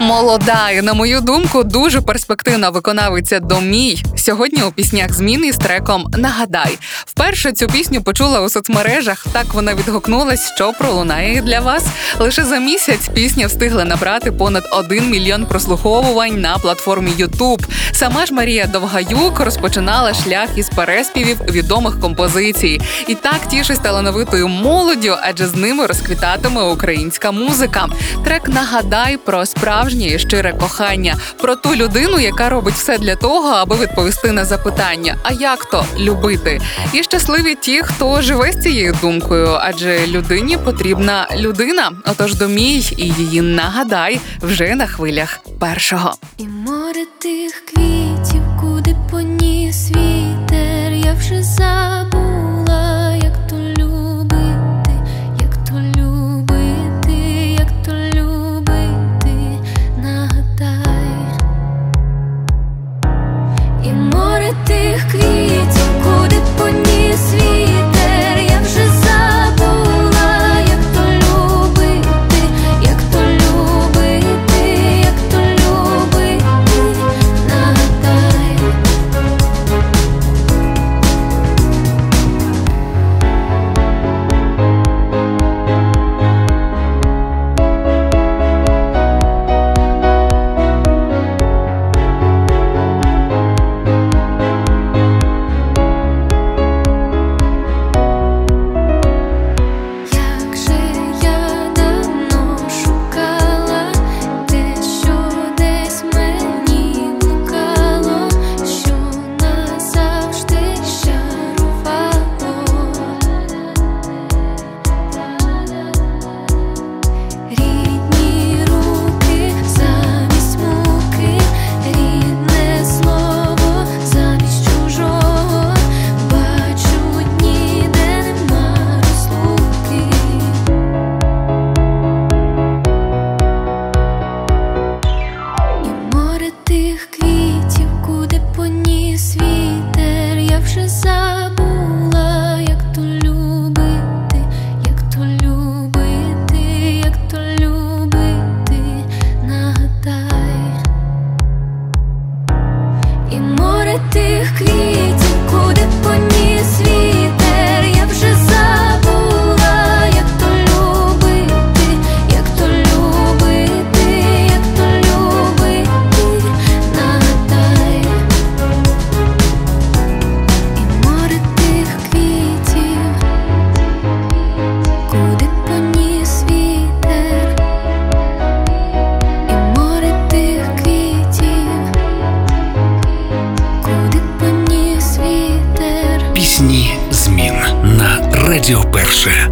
Молода і, на мою думку, дуже перспективна виконавиця Домій. Сьогодні у піснях зміни з треком Нагадай. Вперше цю пісню почула у соцмережах. Так вона відгукнулась, що пролунає для вас. Лише за місяць пісня встигла набрати понад 1 мільйон прослуховувань на платформі YouTube. Сама ж Марія Довгаюк розпочинала шлях із переспівів відомих композицій. І так тішить талановитою молоддю, адже з ними розквітатиме українська музика. Трек нагадай про справжнє і щире кохання, про ту людину, яка робить все для того, аби відповісти на запитання: а як то любити? І щасливі ті, хто живе з цією думкою, адже людині потрібна людина. Отож, домій і її нагадай вже на хвилях першого. І море тих квітів, куди поніс вітер, я вже забула, Радіо Перше.